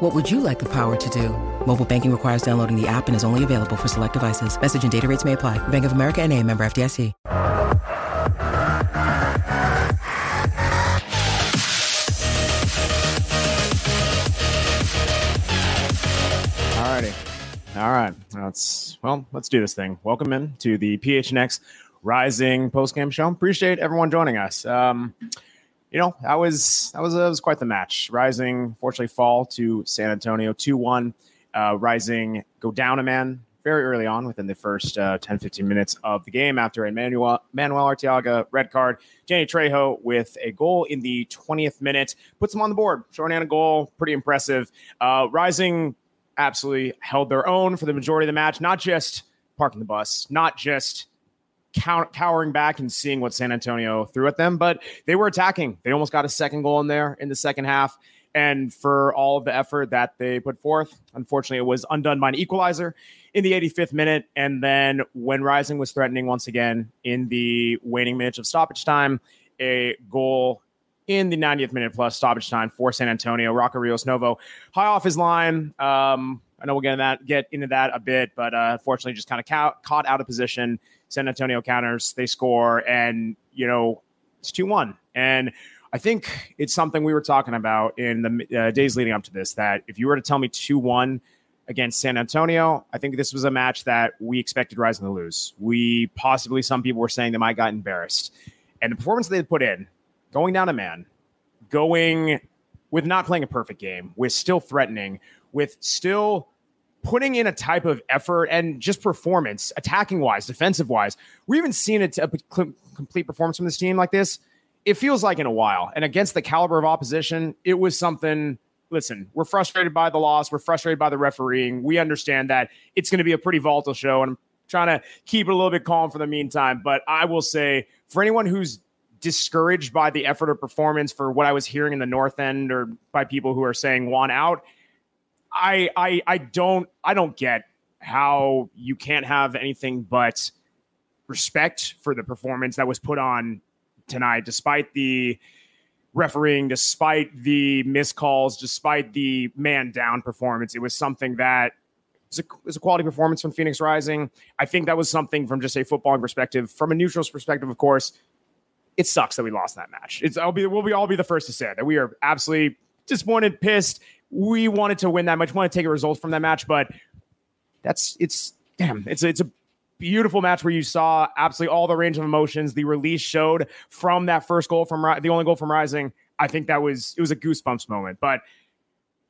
What would you like the power to do? Mobile banking requires downloading the app and is only available for select devices. Message and data rates may apply. Bank of America and a member FDIC. Alrighty. All right. Let's well, let's do this thing. Welcome in to the PHNX Rising postgame show. Appreciate everyone joining us. Um, you know, that was that was that was quite the match. Rising, fortunately, fall to San Antonio 2-1. Uh, Rising go down a man very early on within the first uh, 10, 15 minutes of the game after Emmanuel, Manuel Arteaga red card. Danny Trejo with a goal in the 20th minute puts them on the board. Shorting a goal, pretty impressive. Uh, Rising absolutely held their own for the majority of the match, not just parking the bus, not just cow- cowering back and seeing what San Antonio threw at them, but they were attacking. They almost got a second goal in there in the second half. And for all of the effort that they put forth, unfortunately, it was undone by an equalizer in the 85th minute. And then when Rising was threatening once again in the waning minutes of stoppage time, a goal in the 90th minute plus stoppage time for San Antonio. Rocco Rios Novo high off his line. Um, I know we'll get into that, get into that a bit, but uh, unfortunately, just kind of ca- caught out of position. San Antonio counters, they score, and you know it's two one. And I think it's something we were talking about in the uh, days leading up to this. That if you were to tell me two one against San Antonio, I think this was a match that we expected Rising to lose. We possibly some people were saying they might got embarrassed, and the performance they put in, going down a man, going with not playing a perfect game, with still threatening, with still putting in a type of effort and just performance, attacking wise, defensive wise. We haven't seen a, a complete performance from this team like this. It feels like in a while. And against the caliber of opposition, it was something. Listen, we're frustrated by the loss. We're frustrated by the refereeing. We understand that it's going to be a pretty volatile show, and I'm trying to keep it a little bit calm for the meantime. But I will say, for anyone who's discouraged by the effort or performance for what I was hearing in the North End or by people who are saying one out, I I I don't I don't get how you can't have anything but respect for the performance that was put on tonight, despite the refereeing, despite the missed calls, despite the man down performance. It was something that was a, was a quality performance from Phoenix Rising. I think that was something from just a footballing perspective, from a neutral's perspective, of course. It sucks that we lost that match. It's I'll be we'll be all be the first to say that we are absolutely disappointed, pissed. We wanted to win that much, we want to take a result from that match, but that's it's damn, it's it's a beautiful match where you saw absolutely all the range of emotions. The release showed from that first goal from the only goal from Rising. I think that was it was a goosebumps moment, but.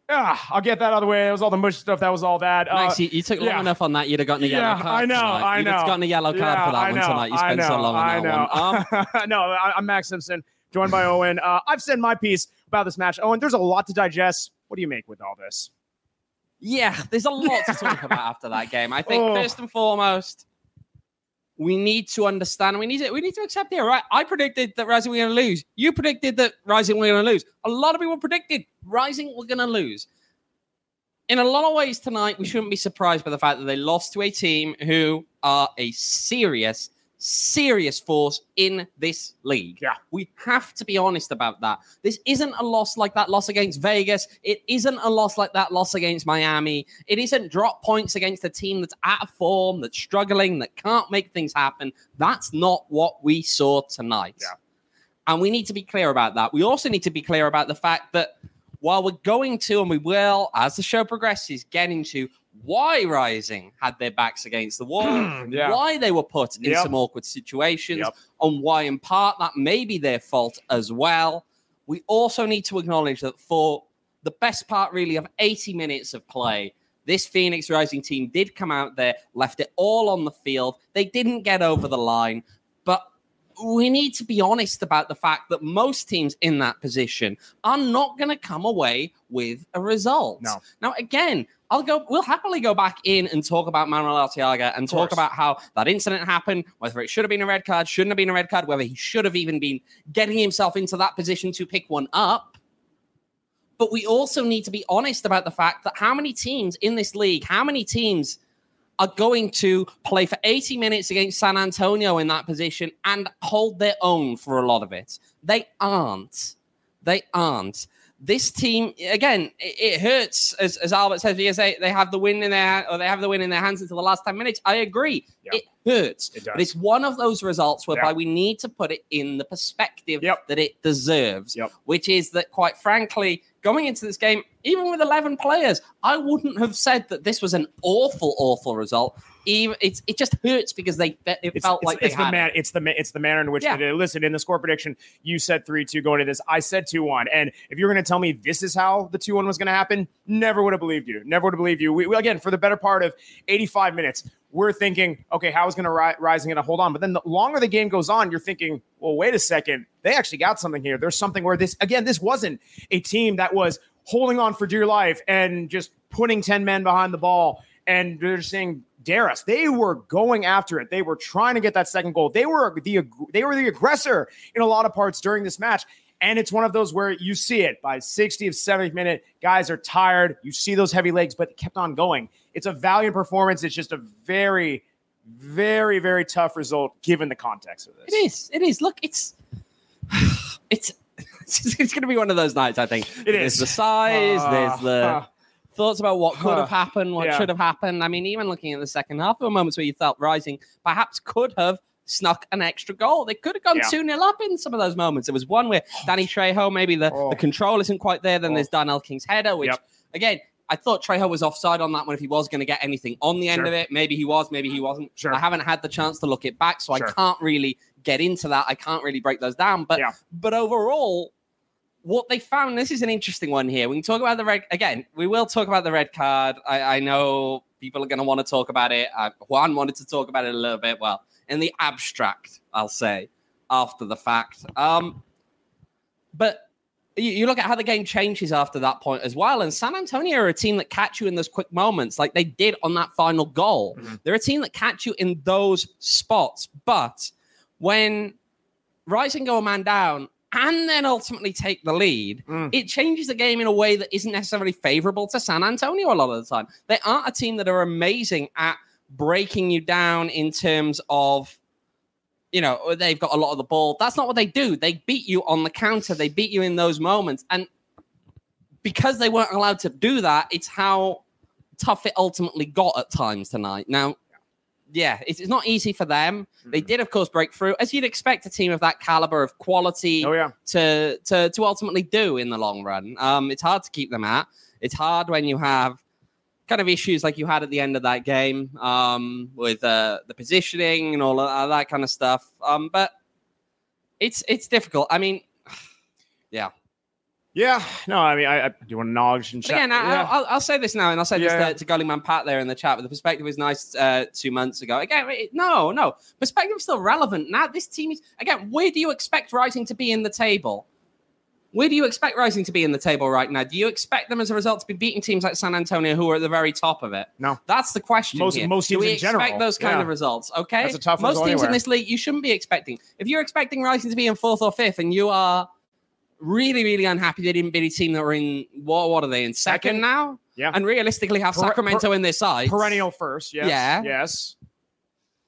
Yeah, I'll get that out of the way. It was all the mush stuff. That was all that. Max, uh, you, you, took long yeah. enough on that. You'd have gotten a yellow yeah, card. I know. Tonight. I know. You'd have gotten a yellow card yeah, for that I one know, tonight. You spent know, so long on I that know. one. Um, no, I, I'm Max Simpson, joined by Owen. Uh, I've said my piece about this match. Owen, there's a lot to digest. What do you make with all this? Yeah, there's a lot to talk about after that game. I think Oh. first and foremost, we need to understand. We need to we need to accept here, right? I predicted that Rising were going to lose. You predicted that Rising were going to lose. A lot of people predicted Rising were going to lose. In a lot of ways tonight, we shouldn't be surprised by the fact that they lost to a team who are a serious, serious force in this league. Yeah. We have to be honest about that. This isn't a loss like that loss against Vegas. It isn't a loss like that loss against Miami. It isn't drop points against a team that's out of form, that's struggling, that can't make things happen. That's not what we saw tonight. Yeah. And we need to be clear about that. We also need to be clear about the fact that while we're going to, and we will, as the show progresses, get into why Rising had their backs against the wall, Yeah. why they were put in Yep. some awkward situations, Yep. and why, in part, that may be their fault as well. We also need to acknowledge that for the best part, really, of 80 minutes of play, this Phoenix Rising team did come out there, left it all on the field. They didn't get over the line, but we need to be honest about the fact that most teams in that position are not going to come away with a result. No. Now, again, I'll go. We'll happily go back in and talk about Manuel Arteaga and talk about how that incident happened, whether it should have been a red card, shouldn't have been a red card, whether he should have even been getting himself into that position to pick one up. But we also need to be honest about the fact that how many teams in this league, how many teams are going to play for 80 minutes against San Antonio in that position and hold their own for a lot of it. They aren't. They aren't. This team, again, it, hurts, as, as Albert says, because they, they have the win in their or they have the win in their hands until the last 10 minutes. I agree. Yeah. It hurts. It But it's one of those results whereby Yeah. we need to put it in the perspective Yep. that it deserves, Yep. which is that, quite frankly, going into this game, even with 11 players, I wouldn't have said that this was an awful, awful result. Even it's it just hurts because they it felt it's, like it's they the man. it. It's the it's the manner in which Yeah. they did. Listen, in the score prediction, you said three two going to this. I said two one. And if you're going to tell me this is how the two one was going to happen, never would have believed you. Never would have believed you. We, we- again for the better part of 85 minutes, we're thinking, okay, how is going to ri- rising going to hold on? But then the longer the game goes on, you're thinking, well, wait a second, they actually got something here. There's something where this again, this wasn't a team that was holding on for dear life and just putting 10 men behind the ball and they're saying dare us they were going after it they were trying to get that second goal they were the they were the aggressor in a lot of parts during this match and it's one of those where you see it by 60th 70th minute guys are tired you see those heavy legs but it kept on going it's a valiant performance it's just a very very very tough result given the context of this It is. It is. Look, it's it's it's, going to be one of those nights. I think It There's is. the size. Uh, there's the uh, thoughts about what could have happened, what Yeah. should have happened. I mean, even looking at the second half, there were moments where you felt Rising perhaps could have snuck an extra goal. They could have gone Yeah. 2 0 up in some of those moments. There was one where oh, Danny Trejo, maybe the, Oh. the control isn't quite there. Then Oh. there's Darnell King's header, which, Yep. again, I thought Trejo was offside on that one if he was going to get anything on the end Sure. of it. Maybe he was, maybe he wasn't. Sure. I haven't had the chance to look it back, so Sure. I can't really get into that. I can't really break those down. But Yeah. but overall, what they found, this is an interesting one here. We can talk about the red again. We will talk about the red card. I, I know people are going to want to talk about it. Uh, Juan wanted to talk about it a little bit. Well, in the abstract, I'll say after the fact. Um, but you, you look at how the game changes after that point as well. And San Antonio are a team that catch you in those quick moments, like they did on that final goal. Mhm. They're a team that catch you in those spots. But when Rising go a man down and then ultimately take the lead, Mm. it changes the game in a way that isn't necessarily favorable to San Antonio a lot of the time. They aren't a team that are amazing at breaking you down in terms of you know, they've got a lot of the ball. That's not what they do. They beat you on the counter. They beat you in those moments. And because they weren't allowed to do that, it's how tough it ultimately got at times tonight. Now, yeah, it's, it's not easy for them. They Mhm. did, of course, break through, as you'd expect a team of that caliber of quality oh yeah to to to ultimately do in the long run. Um, it's hard to keep them at. It's hard when you have kind of issues like you had at the end of that game um, with uh, the positioning and all of that kind of stuff. Um, but it's it's difficult. I mean, yeah no i mean i, I do want to acknowledge and shout- again, I, yeah. I'll, I'll say this now, and I'll say Yeah. this to, to Pat there in the chat. But the perspective was nice uh, two months ago. Again, it- no, no, perspective is still relevant now. This team is again. Where do you expect Rising to be in the table? Where do you expect Rising to be in the table right now? Do you expect them as a result to be beating teams like San Antonio, who are at the very top of it? No. that's the question. Most- here. most do teams we in expect general, those kind yeah. of results? Okay, That's a tough most teams in this league you shouldn't be expecting. If you're expecting Rising to be in fourth or fifth, and you are really, really unhappy they didn't beat a team that were in what? What are they in second, Second. now? Yeah. and realistically have Per- Sacramento in their side. perennial first yes Yeah. yes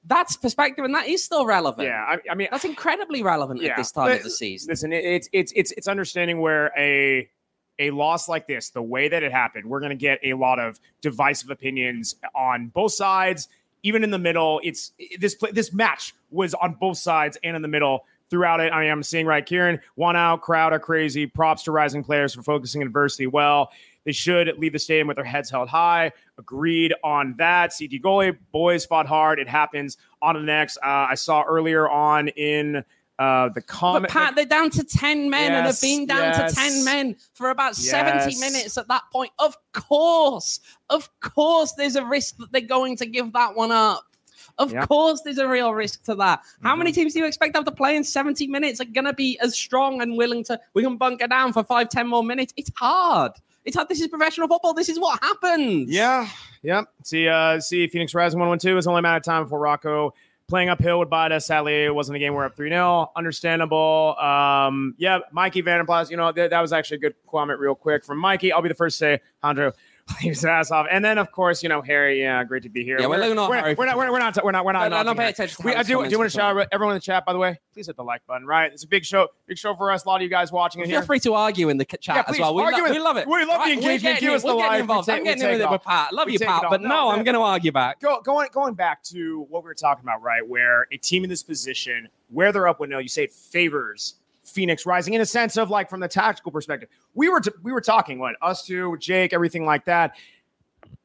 That's perspective, and that is still relevant. yeah I, I mean that's incredibly relevant Yeah. at this time of the season. listen it's it's it's it's understanding where a a loss like this the way that it happened we're going to get a lot of divisive opinions on both sides even in the middle it's this play, this match was on both sides and in the middle throughout it i mean i'm seeing right kieran one out crowd are crazy props to rising players for focusing adversity well They should leave the stadium with their heads held high. Agreed on that. CT goalie, boys fought hard. It happens. On to the next. Uh, I saw earlier on in uh, the But comment. Pat, they're down to 10 men and have been down yes. to 10 men for about 70 minutes at that point. Of course, of course, there's a risk that they're going to give that one up. Of Yeah. course, there's a real risk to that. How Mm-hmm. many teams do you expect to have to play in 70 minutes are going to be as strong and willing to? We can bunker down for five, 10 more minutes. It's hard. It's hard. This is professional football. This is what happens. Yeah, yeah. See, uh, see, Phoenix Rising 112 is only a matter of time before Rocco playing uphill with Bada. Sadly, it wasn't a game we're up 3 0. Understandable. Um, yeah, Mikey Vandenplas, you know, th- that was actually a good comment, real quick from Mikey. I'll be the first to say, Andrew. Playing his ass off, and then of course you know Harry. Yeah, great to be here. Yeah, we're we're, we're not. We're, we're not. We're not. We're not. I- I don't knocking pay attention We, I do. Do you want to shout out everyone in the chat? By the way, please hit the like button. Right, it's a big show. Big show for us. A lot of you guys watching it Feel here. free to argue in the chat Yeah, as well. We, lo- with- we love it. we love the Right, we're engagement. Give us the we're like. Involved. take- I'm getting in with it it with Pat. Love you, Pat. But No, no, no. I'm going to argue back. Going going back to what we were talking about, right? Where a team in this position, where they're up with nil, you say it favors Phoenix Rising in a sense of like from the tactical perspective. We were t- we were talking what us two, Jake, everything like that.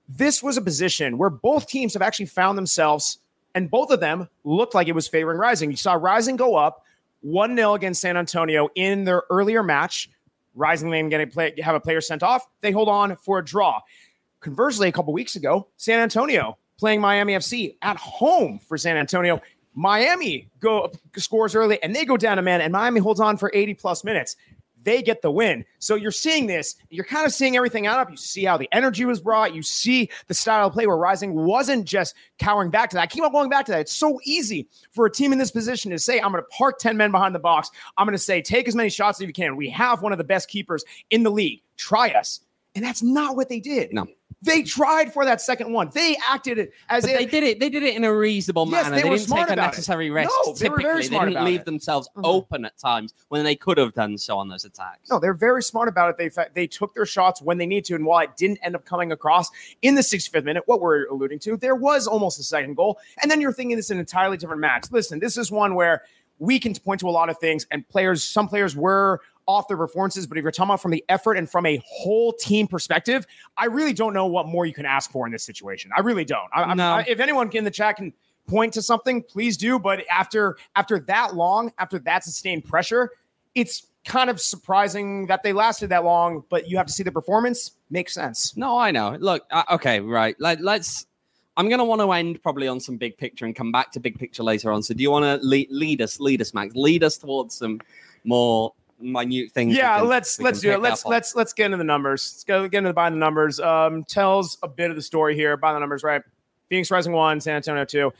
This was a position where both teams have actually found themselves, and both of them looked like it was favoring Rising. You saw Rising go up one 0 against San Antonio in their earlier match. Rising then get a play, have a player sent off. They hold on for a draw. Conversely, a couple weeks ago, San Antonio playing Miami FC at home for San Antonio. Miami go scores early and they go down a man, and Miami holds on for 80 plus minutes. They get the win. So you're seeing this, you're kind of seeing everything out up. You see how the energy was brought, you see the style of play where Rising wasn't just cowering back to that. I keep on going back to that. It's so easy for a team in this position to say, I'm going to park 10 men behind the box. I'm going to say, take as many shots as you can. We have one of the best keepers in the league. Try us. And that's not what they did. No. They tried for that second one. They acted as But if they did it. They did it in a reasonable Yes, manner. they They, were didn't smart take about it. unnecessary risks. No, they were Typically, very they smart didn't leave it. themselves Mhm. open at times when they could have done so on those attacks. No, they're very smart about it. They they took their shots when they need to, and while it didn't end up coming across in the 65th minute, what we're alluding to, there was almost a second goal. And then you're thinking this is an entirely different match. Listen, this is one where we can point to a lot of things, and players, some players were off their performances, but if you're talking about from the effort and from a whole team perspective, I really don't know what more you can ask for in this situation. I really don't. I, No. I- if anyone in the chat can point to something, please do. But after after that long, after that sustained pressure, it's kind of surprising that they lasted that long, but you have to see the performance. Makes sense. No, I know. Look, uh, okay, right. Let, let's. I'm going to want to end probably on some big picture and come back to big picture later on. So, do you want to lead, lead us, lead us, Max, lead us towards some more minute things? Yeah, can- let's let's do it. Let's let's let's get into the numbers. Let's go get into the by the numbers. Um, tells a bit of the story here. By the numbers, right? Phoenix Rising one, San Antonio two.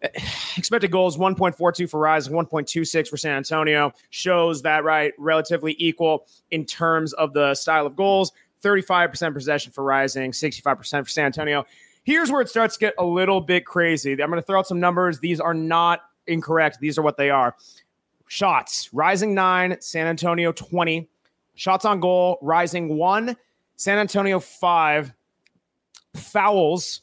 Expected goals 1.42 for Rising, 1.26 for San Antonio. Shows that right, relatively equal in terms of the style of goals. 35% possession for Rising, 65% for San Antonio. Here's where it starts to get a little bit crazy. I'm going to throw out some numbers. These are not incorrect. These are what they are. Shots, Rising 9, San Antonio 20. Shots on goal, Rising 1, San Antonio 5. Fouls,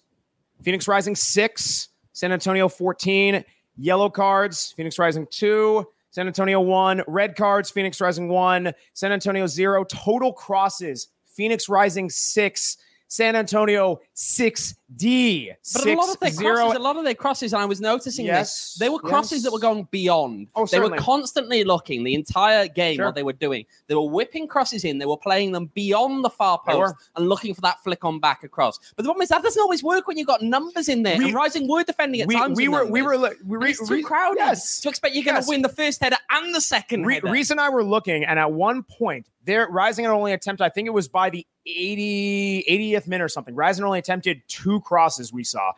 Phoenix Rising 6, San Antonio 14. Yellow cards, Phoenix Rising 2, San Antonio 1. Red cards, Phoenix Rising 1, San Antonio 0. Total crosses, Phoenix Rising 6, San Antonio 6D. But a lot of their 6-0. crosses, a lot of their crosses, and I was noticing Yes, this, they were crosses yes. that were going beyond. Oh, they were constantly looking the entire game Sure. what they were doing. They were whipping crosses in, they were playing them beyond the far post and looking for that flick on back across. But the problem is that doesn't always work when you've got numbers in there. We- and Rising were defending at we, times. we were we were we And re, it's too crowded Yes. to expect you're going to Yes. win the first header and the second Re- header. Reese and I were looking, and at one point, they're rising at only attempt. I think it was by the 80, 80th minute or something. Rising only attempted two crosses. We saw,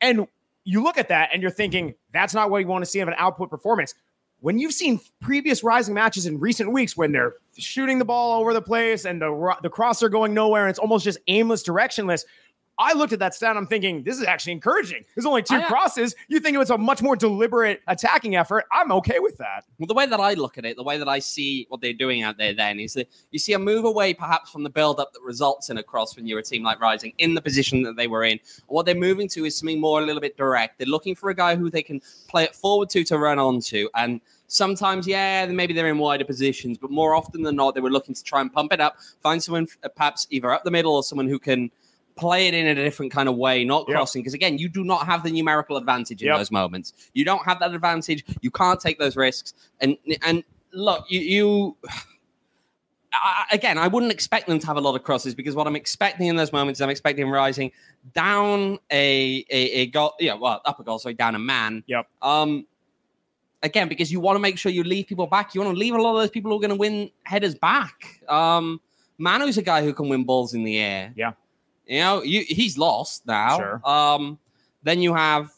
and you look at that, and you're thinking that's not what you want to see of an output performance. When you've seen previous rising matches in recent weeks, when they're shooting the ball over the place and the the crosser going nowhere, and it's almost just aimless, directionless. I looked at that stat. I'm thinking this is actually encouraging. There's only two I- crosses. You think it was a much more deliberate attacking effort. I'm okay with that. Well, the way that I look at it, the way that I see what they're doing out there then is that you see a move away perhaps from the build up that results in a cross when you're a team like Rising in the position that they were in. What they're moving to is something more a little bit direct. They're looking for a guy who they can play it forward to to run onto. And sometimes, yeah, maybe they're in wider positions, but more often than not, they were looking to try and pump it up, find someone uh, perhaps either up the middle or someone who can play it in a different kind of way, not crossing. Because again, you do not have the numerical advantage in Yep. those moments. You don't have that advantage. You can't take those risks. And and look, you. you I, again, I wouldn't expect them to have a lot of crosses because what I'm expecting in those moments is I'm expecting rising down a a, a goal, yeah, well, up a goal, sorry, down a man. Yep. Um, again, because you want to make sure you leave people back. You want to leave a lot of those people who are going to win headers back. Um, Manu's a guy who can win balls in the air. Yeah. You know, you, he's lost now. Sure. Um, then you have,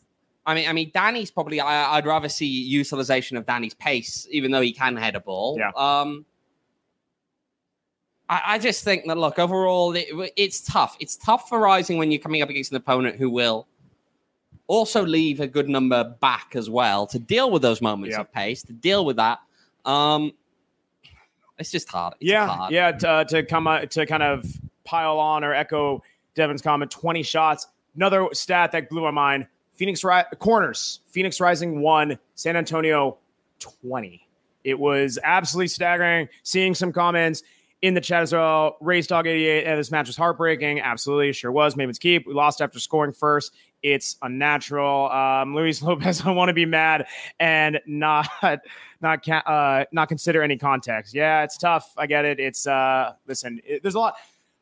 I mean, I mean, Danny's probably. I, I'd rather see utilization of Danny's pace, even though he can head a ball. Yeah. Um, I, I just think that look overall, it, it's tough. It's tough for Rising when you're coming up against an opponent who will also leave a good number back as well to deal with those moments Yep. of pace, to deal with that. Um, it's just hard. It's yeah, hard. yeah. To, uh, to come uh, to kind of pile on or echo Devin's comment, 20 shots. Another stat that blew my mind: Phoenix Ri- corners. Phoenix Rising one, San Antonio 20. It was absolutely staggering. Seeing some comments in the chat as well. Race Dog 88. "Eh, this match was heartbreaking. Absolutely, sure was. Maybe it's keep. We lost after scoring first. It's unnatural. Um, Luis Lopez, I want to be mad and not not uh, not consider any context. Yeah, it's tough. I get it. It's uh, listen. It, there's a lot,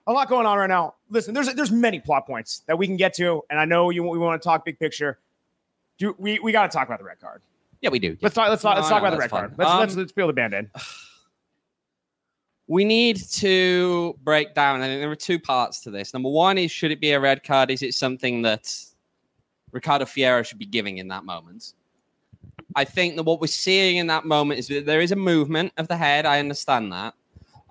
a lot going on right now. Listen, there's there's many plot points that we can get to, and I know you we want to talk big picture. Do we we got to talk about the red card? Yeah, we do. Let's talk. Let's talk. Let's No, talk no, about the red card. Let's let's Um, let's peel the band-aid. we need to break down. I think there are two parts to this. Number one is should it be a red card? Is it something that Ricardo Fierro should be giving in that moment? I think that what we're seeing in that moment is that there is a movement of the head. I understand that.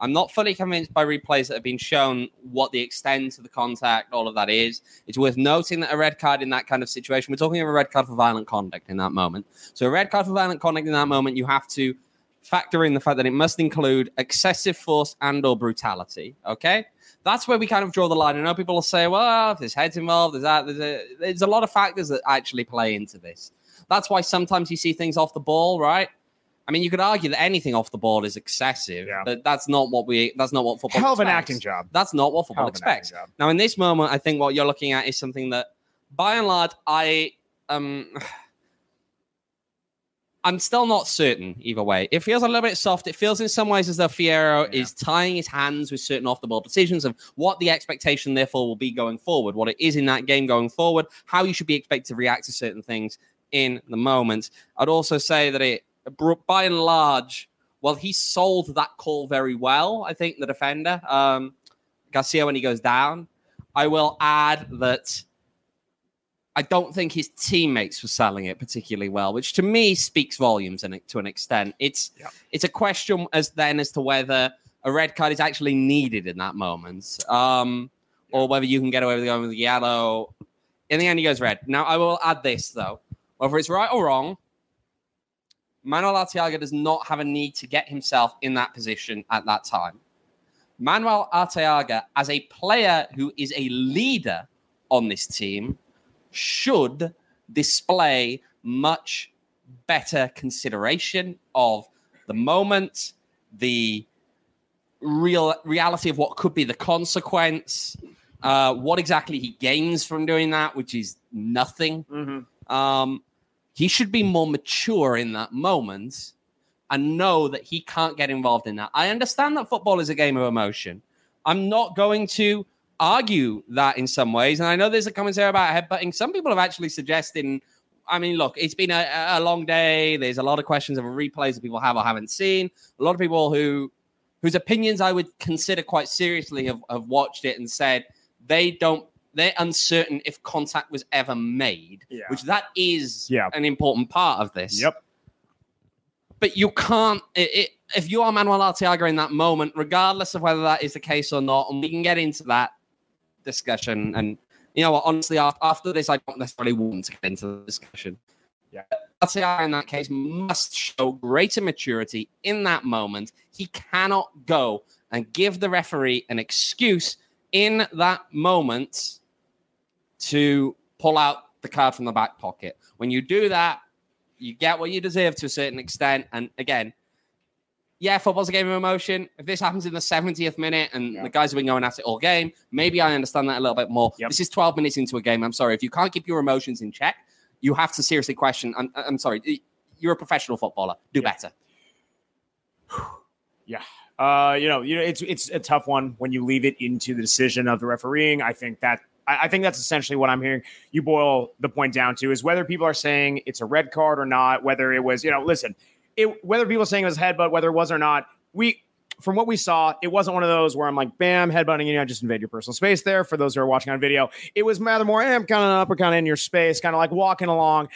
I'm not fully convinced by replays that have been shown what the extent of the contact, all of that is. It's worth noting that a red card in that kind of situation, we're talking of a red card for violent conduct in that moment. So, a red card for violent conduct in that moment, you have to factor in the fact that it must include excessive force and or brutality. Okay, that's where we kind of draw the line. I know people will say, "Well, if there's heads involved, there's that." There's a, there's a lot of factors that actually play into this. That's why sometimes you see things off the ball, right? I mean, you could argue that anything off the ball is excessive, Yeah. but that's not what we. That's not what football. Hell of an expects. acting job. That's not what football Hell of an acting expects. Now, in this moment, I think what you're looking at is something that, by and large, I um, I'm still not certain either way. It feels a little bit soft. It feels in some ways as though Fierro Yeah. is tying his hands with certain off the ball decisions of what the expectation, therefore, will be going forward, what it is in that game going forward, how you should be expected to react to certain things in the moment. I'd also say that it, by and large, well, he sold that call very well. I think the defender, um, Garcia, when he goes down. I will add that I don't think his teammates were selling it particularly well, which to me speaks volumes in it, to an extent. It's Yeah. it's a question as then as to whether a red card is actually needed in that moment, um, or whether you can get away with going with yellow. In the end, he goes red. Now, I will add this though: whether it's right or wrong, Manuel Arteaga does not have a need to get himself in that position at that time. Manuel Arteaga, as a player who is a leader on this team, should display much better consideration of the moment, the real reality of what could be the consequence, uh, what exactly he gains from doing that, which is nothing. Mhm. Um, he should be more mature in that moment and know that he can't get involved in that. I understand that football is a game of emotion. I'm not going to argue that in some ways. And I know there's a commentary about headbutting. Some people have actually suggested. I mean, look, it's been a, a long day. There's a lot of questions of replays that people have or haven't seen. A lot of people who whose opinions I would consider quite seriously have, have watched it and said they don't they're uncertain if contact was ever made, Yeah. which that is Yeah. an important part of this. Yep. But you can't it, it, if you are Manuel Arteaga in that moment, regardless of whether that is the case or not, and we can get into that discussion and you know what? Honestly, after this, I don't necessarily want to get into the discussion. Yeah. LTI in that case must show greater maturity in that moment. He cannot go and give the referee an excuse in that moment to pull out the card from the back pocket. When you do that, you get what you deserve to a certain extent. And again, yeah, football's a game of emotion. If this happens in the 70th minute and yeah. the guys have been going at it all game, maybe I understand that a little bit more. Yep. This is 12 minutes into a game. I'm sorry. If you can't keep your emotions in check, you have to seriously question. I'm, I'm sorry. You're a professional footballer. Do yeah. better. Yeah. Uh, you know, you know, it's it's a tough one when you leave it into the decision of the refereeing. I think that I, I think that's essentially what I'm hearing. You boil the point down to is whether people are saying it's a red card or not. Whether it was, you know, listen, it, whether people are saying it was headbutt, whether it was or not, we from what we saw, it wasn't one of those where I'm like, bam, headbutting you, know, just invade your personal space there. For those who are watching on video, it was rather more, hey, I'm kind of up or kind of in your space, kind of like walking along.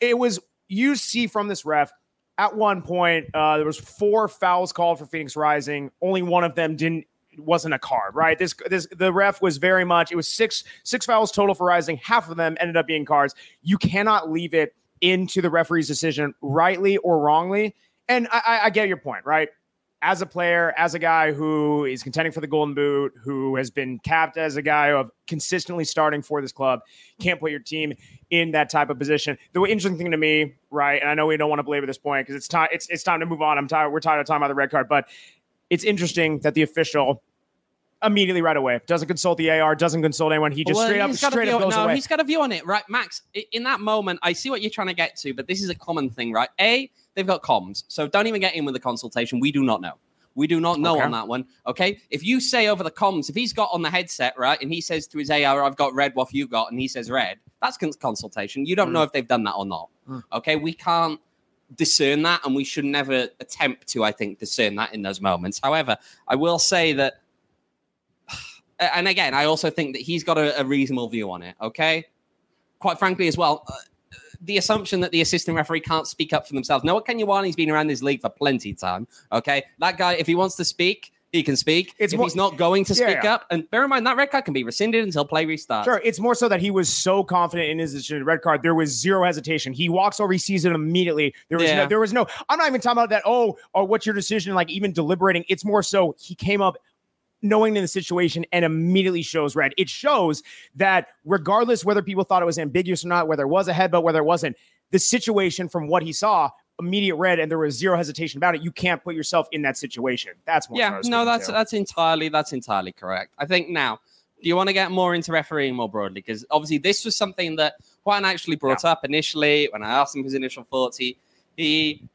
It was, you see from this ref, at one point, uh, there was four fouls called for Phoenix Rising. Only one of them didn't wasn't a card, right? This this the ref was very much it was six six fouls total for Rising. Half of them ended up being cards. You cannot leave it into the referee's decision, rightly or wrongly. And I, I get your point, right? As a player, as a guy who is contending for the Golden Boot, who has been capped as a guy of consistently starting for this club, can't put your team in that type of position. The interesting thing to me, right? And I know we don't want to belabor this point because it's time. It's it's time to move on. I'm tired. We're tired of talking about the red card, but it's interesting that the official immediately right away. Doesn't consult the AR, doesn't consult anyone. He just well, straight up straight up goes no, away. He's got a view on it, right, Max? In that moment, I see what you're trying to get to, but this is a common thing, right? A, they've got comms, so don't even get in with the consultation. We do not know. We do not know okay. on that one. Okay. If you say over the comms, if he's got on the headset, right, and he says to his AR, I've got red, what have you got? And he says red, that's consultation. You don't mm. know if they've done that or not. Mm. Okay. We can't discern that, and we should never attempt to, I think, discern that in those moments. However, I will say that and again, I also think that he's got a, a reasonable view on it. Okay, quite frankly, as well, uh, the assumption that the assistant referee can't speak up for themselves. Noah Kenyawani's been around this league for plenty of time. Okay, that guy, if he wants to speak, he can speak. It's if more, he's not going to speak yeah. up, and bear in mind that red card can be rescinded until play restarts. Sure, it's more so that he was so confident in his decision. Red card, there was zero hesitation. He walks over, he sees it immediately. There was yeah. no, there was no. I'm not even talking about that. Oh, or what's your decision? Like even deliberating. It's more so he came up knowing in the situation and immediately shows red. It shows that regardless whether people thought it was ambiguous or not, whether it was a headbutt, whether it wasn't, the situation from what he saw, immediate red, and there was zero hesitation about it. You can't put yourself in that situation. That's more. Yeah, no, that's that's entirely that's entirely correct. I think now. Do you want to get more into refereeing more broadly? Because obviously, this was something that Juan actually brought yeah. up initially when I asked him his initial thoughts. He he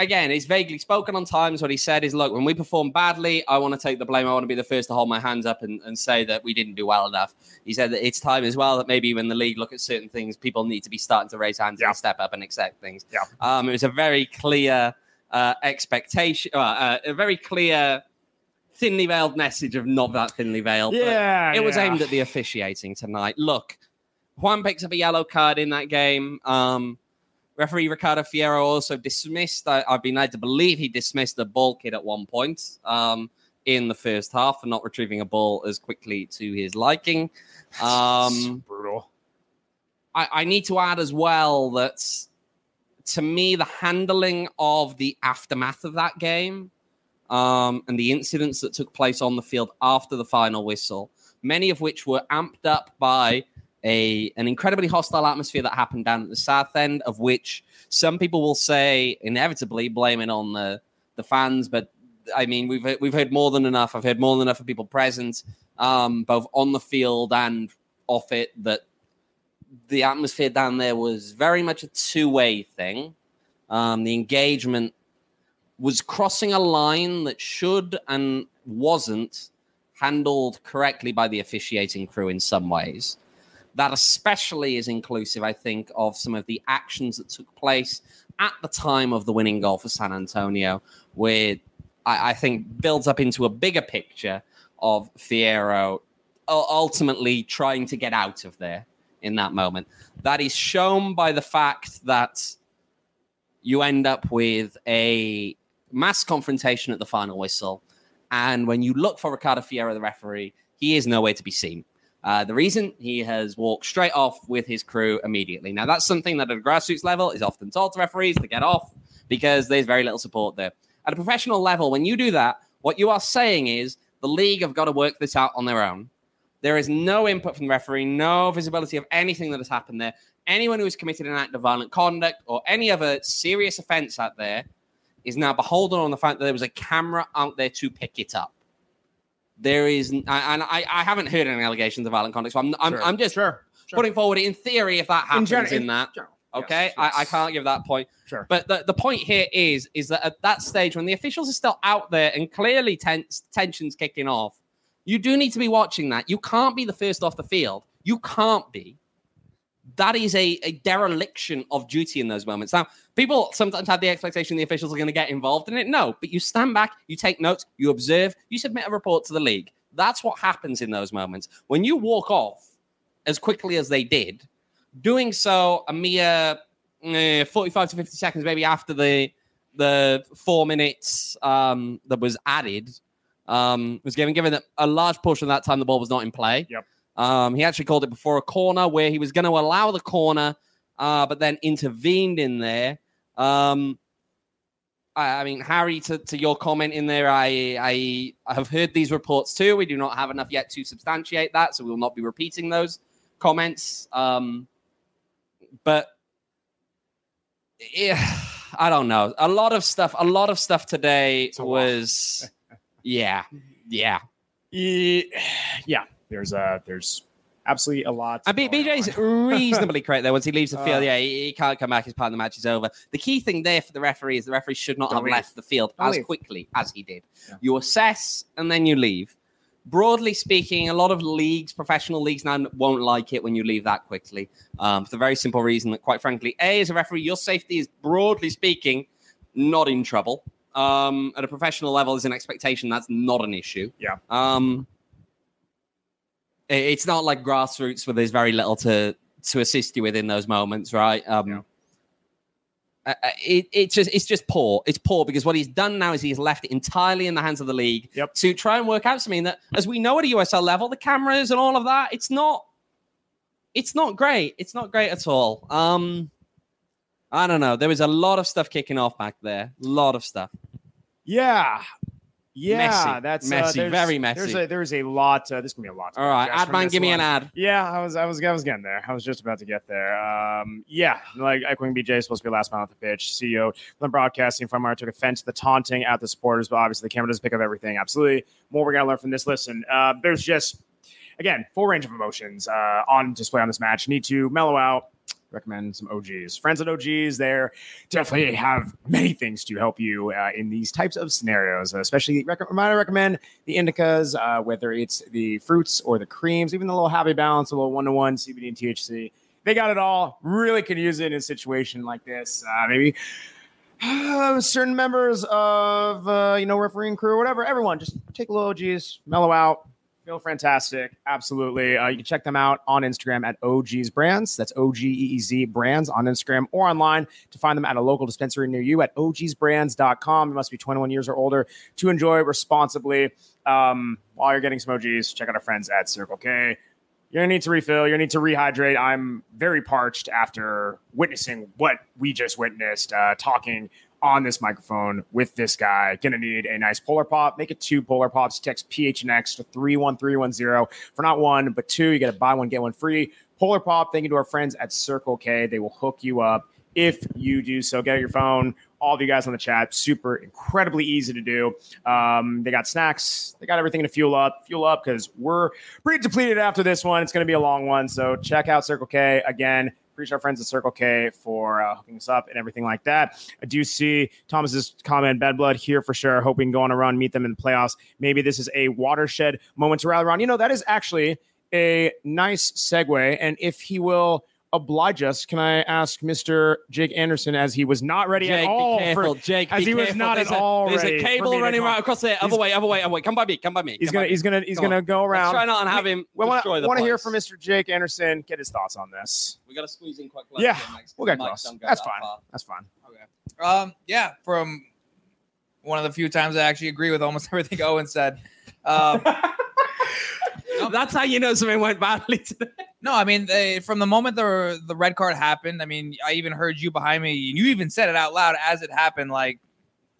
again, he's vaguely spoken on times. What he said is, look, when we perform badly, I want to take the blame. I want to be the first to hold my hands up and, and say that we didn't do well enough. He said that it's time as well that maybe when the league look at certain things, people need to be starting to raise hands yeah. and step up and accept things. Yeah. Um, it was a very clear uh, expectation, uh, uh, a very clear thinly veiled message of not that thinly veiled. Yeah. It was yeah. aimed at the officiating tonight. Look, Juan picks up a yellow card in that game. Um, Referee Ricardo Fierro also dismissed. I, have been led to believe he dismissed a ball kid at one point um, in the first half for not retrieving a ball as quickly to his liking. Um, brutal. I, I need to add as well that to me, the handling of the aftermath of that game um, and the incidents that took place on the field after the final whistle, many of which were amped up by a an incredibly hostile atmosphere that happened down at the south end, of which some people will say inevitably blame it on the the fans, but I mean we've we've heard more than enough. I've heard more than enough of people present, um, both on the field and off it, that the atmosphere down there was very much a two way thing. Um, the engagement was crossing a line that should and wasn't handled correctly by the officiating crew in some ways that especially is inclusive, I think, of some of the actions that took place at the time of the winning goal for San Antonio, where I, I think builds up into a bigger picture of Fierro ultimately trying to get out of there in that moment. That is shown by the fact that you end up with a mass confrontation at the final whistle. And when you look for Ricardo Fierro, the referee, he is nowhere to be seen. Uh, the reason he has walked straight off with his crew immediately. Now, that's something that at a grassroots level is often told to referees to get off because there's very little support there. At a professional level, when you do that, what you are saying is the league have got to work this out on their own. There is no input from the referee, no visibility of anything that has happened there. Anyone who has committed an act of violent conduct or any other serious offense out there is now beholden on the fact that there was a camera out there to pick it up. There is, and I, I haven't heard any allegations of violent conduct, so I'm, I'm, Sure. I'm just Sure. Sure. putting forward in theory if that happens in, gen- that. general. Okay, Yes, I, I can't give that point. Sure. But the, the point here is is that at that stage, when the officials are still out there and clearly tense, tensions kicking off, you do need to be watching that. You can't be the first off the field. You can't be. That is a, a dereliction of duty in those moments. Now, people sometimes have the expectation the officials are going to get involved in it. No, but you stand back, you take notes, you observe, you submit a report to the league. That's what happens in those moments. When you walk off as quickly as they did, doing so a mere eh, 45 to 50 seconds maybe after the the four minutes um, that was added um, was given given that a large portion of that time the ball was not in play Yep. Um, he actually called it before a corner where he was going to allow the corner uh, but then intervened in there um, I, I mean harry to, to your comment in there I, I I have heard these reports too we do not have enough yet to substantiate that so we will not be repeating those comments um, but yeah, I don't know. A lot of stuff. A lot of stuff today was, yeah, yeah. Yeah, there's uh there's absolutely a lot. B- going BJ's reasonably correct there. Once he leaves the field, Uh, yeah, he, he can't come back. His part of the match is over. The key thing there for the referee is the referee should not have leave. left the field Don't as leave. quickly as he did. Yeah. You assess and then you leave. Broadly speaking, a lot of leagues, professional leagues now, won't like it when you leave that quickly. Um, for the very simple reason that, quite frankly, A, as a referee, your safety is broadly speaking not in trouble. Um, at a professional level, there's an expectation that's not an issue. Yeah. Um, it's not like grassroots where there's very little to to assist you with in those moments, right? Um, Yeah. uh, it, it's just it's just poor. It's poor because what he's done now is he's left it entirely in the hands of the league Yep. to try and work out something that, as we know at a USL level, the cameras and all of that, it's not it's not great. It's not great at all. Um, I don't know. There was a lot of stuff kicking off back there. A lot of stuff. Yeah. Yeah, Messy. that's Messy, Uh, very messy. There's a there's a lot. Uh, this can be a lot. All right, Adman, this give me an ad. Yeah, I was I was I was getting there. I was just about to get there. Um, yeah, like echoing BJ is supposed to be last man off the pitch. CEO from broadcasting from our took offense to the taunting at the supporters, but obviously the camera doesn't pick up everything. Absolutely, more we're gonna learn from this. Listen, uh, there's just again full range of emotions uh, on display on this match. Need to mellow out. Recommend some OGeez. Friends at OGeez, there definitely have many things to help you uh, in these types of scenarios. Especially, might I recommend the indicas, uh, whether it's the fruits or the creams, even the little happy balance, a little one to one CBD and THC. They got it all. Really could use it in a situation like this. Uh, maybe uh, certain members of uh, you know refereeing crew or whatever. Everyone just take a little OGeez, mellow out. Feel fantastic. Absolutely. Uh, you can check them out on Instagram at OGeez Brands. That's O G E E Z Brands on Instagram or online to find them at a local dispensary near you at ogeezbrands.com. You must be 21 years or older to enjoy responsibly. Um, while you're getting some OGeez, check out our friends at Circle K. You're gonna need to refill. You're gonna need to rehydrate. I'm very parched after witnessing what we just witnessed. Uh, talking on this microphone with this guy. Gonna need a nice polar pop. Make it two polar pops. Text PHNX to three one three one zero for not one but two. You get to buy one get one free. Polar pop. Thank you to our friends at Circle K. They will hook you up if you do so. Get out your phone. All of you guys on the chat, super incredibly easy to do. Um, they got snacks. They got everything to fuel up. Fuel up because we're pretty depleted after this one. It's going to be a long one. So check out Circle K again. Appreciate our friends at Circle K for uh, hooking us up and everything like that. I do see Thomas's comment, bad blood here for sure. Hoping to go on a run, meet them in the playoffs. Maybe this is a watershed moment to rally around. You know, that is actually a nice segue. And if he will oblige us, can I ask Mr. Jake Anderson, as he was not ready Jake, at all be careful. for Jake, as be he was careful. not there's at a, all There's ready a cable running right across there. Other way, other way, other way. Come by me. Come by me. He's come gonna by me. he's gonna he's Come on. gonna go Let's around. try not and have him We want to hear from Mr. Jake Anderson. Get his thoughts on this. We got to squeeze in quite close. Yeah, to him, Max, 'cause we'll get mics close. go That's that fine. far. That's fine. Okay. Um, yeah, from one of the few times I actually agree with almost everything Owen said. Um, that's how you know something went badly today. No, I mean, they, from the moment the the red card happened, I mean, I even heard you behind me, and you even said it out loud as it happened. Like,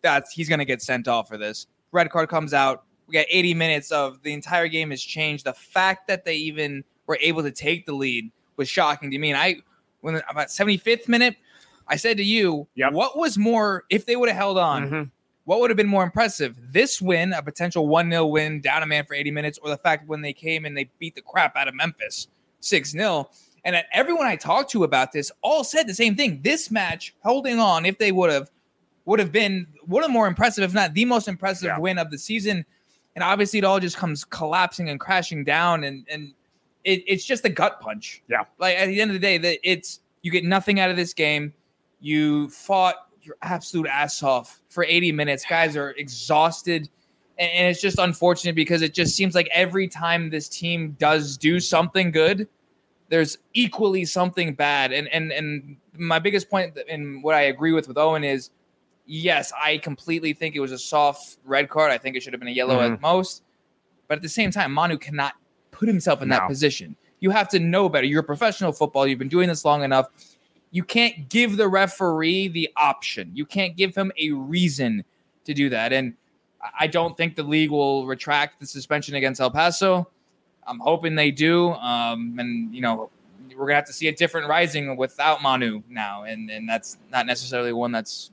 that's he's gonna get sent off for this. Red card comes out. We got 80 minutes of the entire game has changed. The fact that they even were able to take the lead was shocking to me. And I, when about 75th minute, I said to you, Yep. what was more if they would have held on? Mhm. What would have been more impressive? This win, a potential 1 0 win, down a man for 80 minutes, or the fact when they came and they beat the crap out of Memphis 6 0. And everyone I talked to about this all said the same thing. This match, holding on, if they would have, would have been one of the more impressive, if not the most impressive Yeah. win of the season. And obviously, it all just comes collapsing and crashing down. And, and it, it's just a gut punch. Yeah. Like at the end of the day, that it's you get nothing out of this game. You fought your absolute ass off for 80 minutes. Guys are exhausted. And, it's just unfortunate because it just seems like every time this team does do something good, there's equally something bad. And and and my biggest point and what I agree with with Owain is yes, I completely think it was a soft red card. I think it should have been a yellow at mm-hmm. most. But at the same time, Manu cannot put himself in that position. You have to know better. You're a professional football. You've been doing this long enough. You can't give the referee the option. You can't give him a reason to do that. And I- I don't think the league will retract the suspension against El Paso. I'm hoping they do. Um, and you know, we're gonna have to see a different rising without Manu now, and and that's not necessarily one that's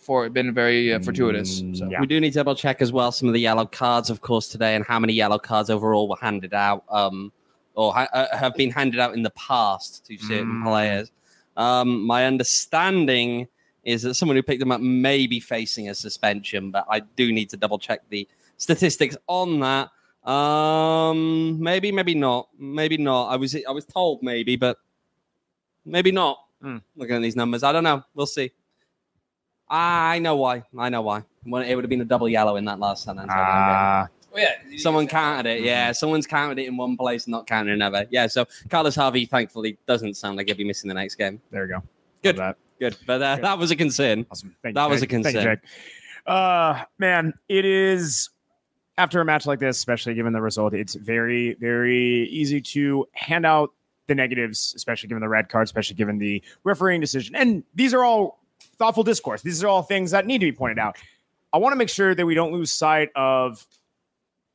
for been very uh, fortuitous. Mm, So yeah. We do need to double check as well some of the yellow cards, of course, today, and how many yellow cards overall were handed out, um, or ha- uh, have been handed out in the past to certain Mm. players. Um, my understanding is that someone who picked them up may be facing a suspension, but I do need to double check the statistics on that. Um, maybe, maybe not, maybe not. I was I was told maybe, but maybe not. Hmm. Looking at these numbers, I don't know. We'll see. I know why. I know why. Well, It would have been a double yellow in that last San Antonio game. Ah, Oh, yeah, Someone counted it. Yeah, someone's counted it in one place, and not counted another. Yeah, so Carlos Harvey, thankfully, doesn't sound like he'll be missing the next game. there we go. Good. That. Good, but uh, Good. that was a concern. Awesome. Thank That you, was Jake. a you, concern. Jake. Uh, man, it is after a match like this, especially given the result, it's very, very easy to hand out the negatives, especially given the red card, especially given the refereeing decision. And these are all thoughtful discourse. These are all things that need to be pointed out. I want to make sure that we don't lose sight of